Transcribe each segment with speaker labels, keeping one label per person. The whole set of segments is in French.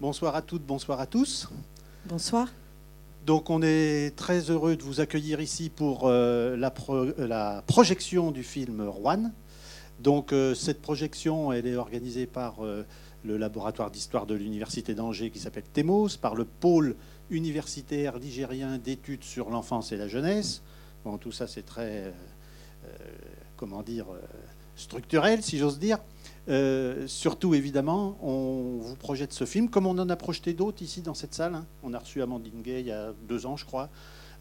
Speaker 1: Bonsoir à toutes, bonsoir à tous.
Speaker 2: Bonsoir.
Speaker 1: Donc on est très heureux de vous accueillir ici pour euh, la, la, projection du film Rouen. Donc euh, cette projection, elle est organisée par euh, le laboratoire d'histoire de l'université d'Angers qui s'appelle TEMOS, par le pôle universitaire ligérien d'études sur l'enfance et la jeunesse. Bon, tout ça c'est très, comment dire, structurel, si j'ose dire. Euh, surtout, évidemment, on vous projette ce film, comme on en a projeté d'autres ici dans cette salle. Hein. On a reçu Amandine Gay il y a deux ans, je crois.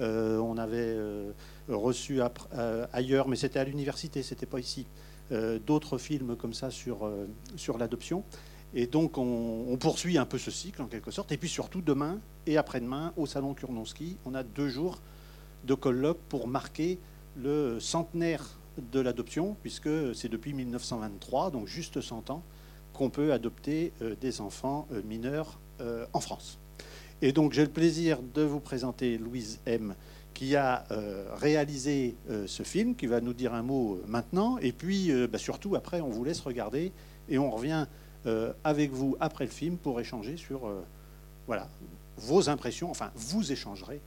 Speaker 1: Euh, on avait euh, reçu ailleurs, mais c'était à l'université, c'était pas ici, d'autres films comme ça sur, sur l'adoption. Et donc, on, poursuit un peu ce cycle, en quelque sorte. Et puis, surtout, demain et après-demain, au Salon Kurnonski, on a deux jours de colloque pour marquer le centenaire de l'adoption, puisque c'est depuis 1923, donc juste 100 ans, qu'on peut adopter euh, des enfants euh, mineurs euh, en France. Et donc j'ai le plaisir de vous présenter Louise M, qui a réalisé ce film, qui va nous dire un mot maintenant, et puis bah, surtout après on vous laisse regarder et on revient avec vous après le film pour échanger sur vos impressions, enfin vous échangerez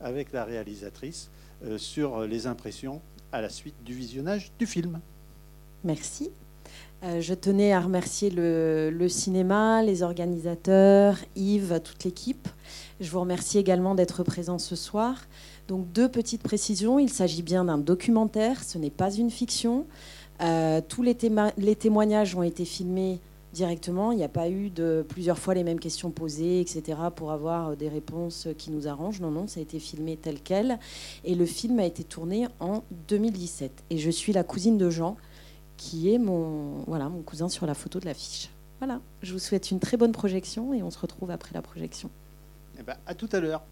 Speaker 1: avec la réalisatrice sur les impressions à la suite du visionnage du film.
Speaker 2: Merci. Euh, je tenais à remercier le, cinéma, les organisateurs, Yves, toute l'équipe. Je vous remercie également d'être présent ce soir. Donc deux petites précisions. Il s'agit bien d'un documentaire, ce n'est pas une fiction. Euh, tous les, les, témoignages ont été filmés directement. Il n'y a pas eu de plusieurs fois les mêmes questions posées, etc., pour avoir des réponses qui nous arrangent. Non, non, ça a été filmé tel quel. Et le film a été tourné en 2017. Et je suis la cousine de Jean, qui est mon, voilà, mon cousin sur la photo de l'affiche. Voilà, je vous souhaite une très bonne projection et on se retrouve après la projection.
Speaker 1: Eh ben, à tout à l'heure.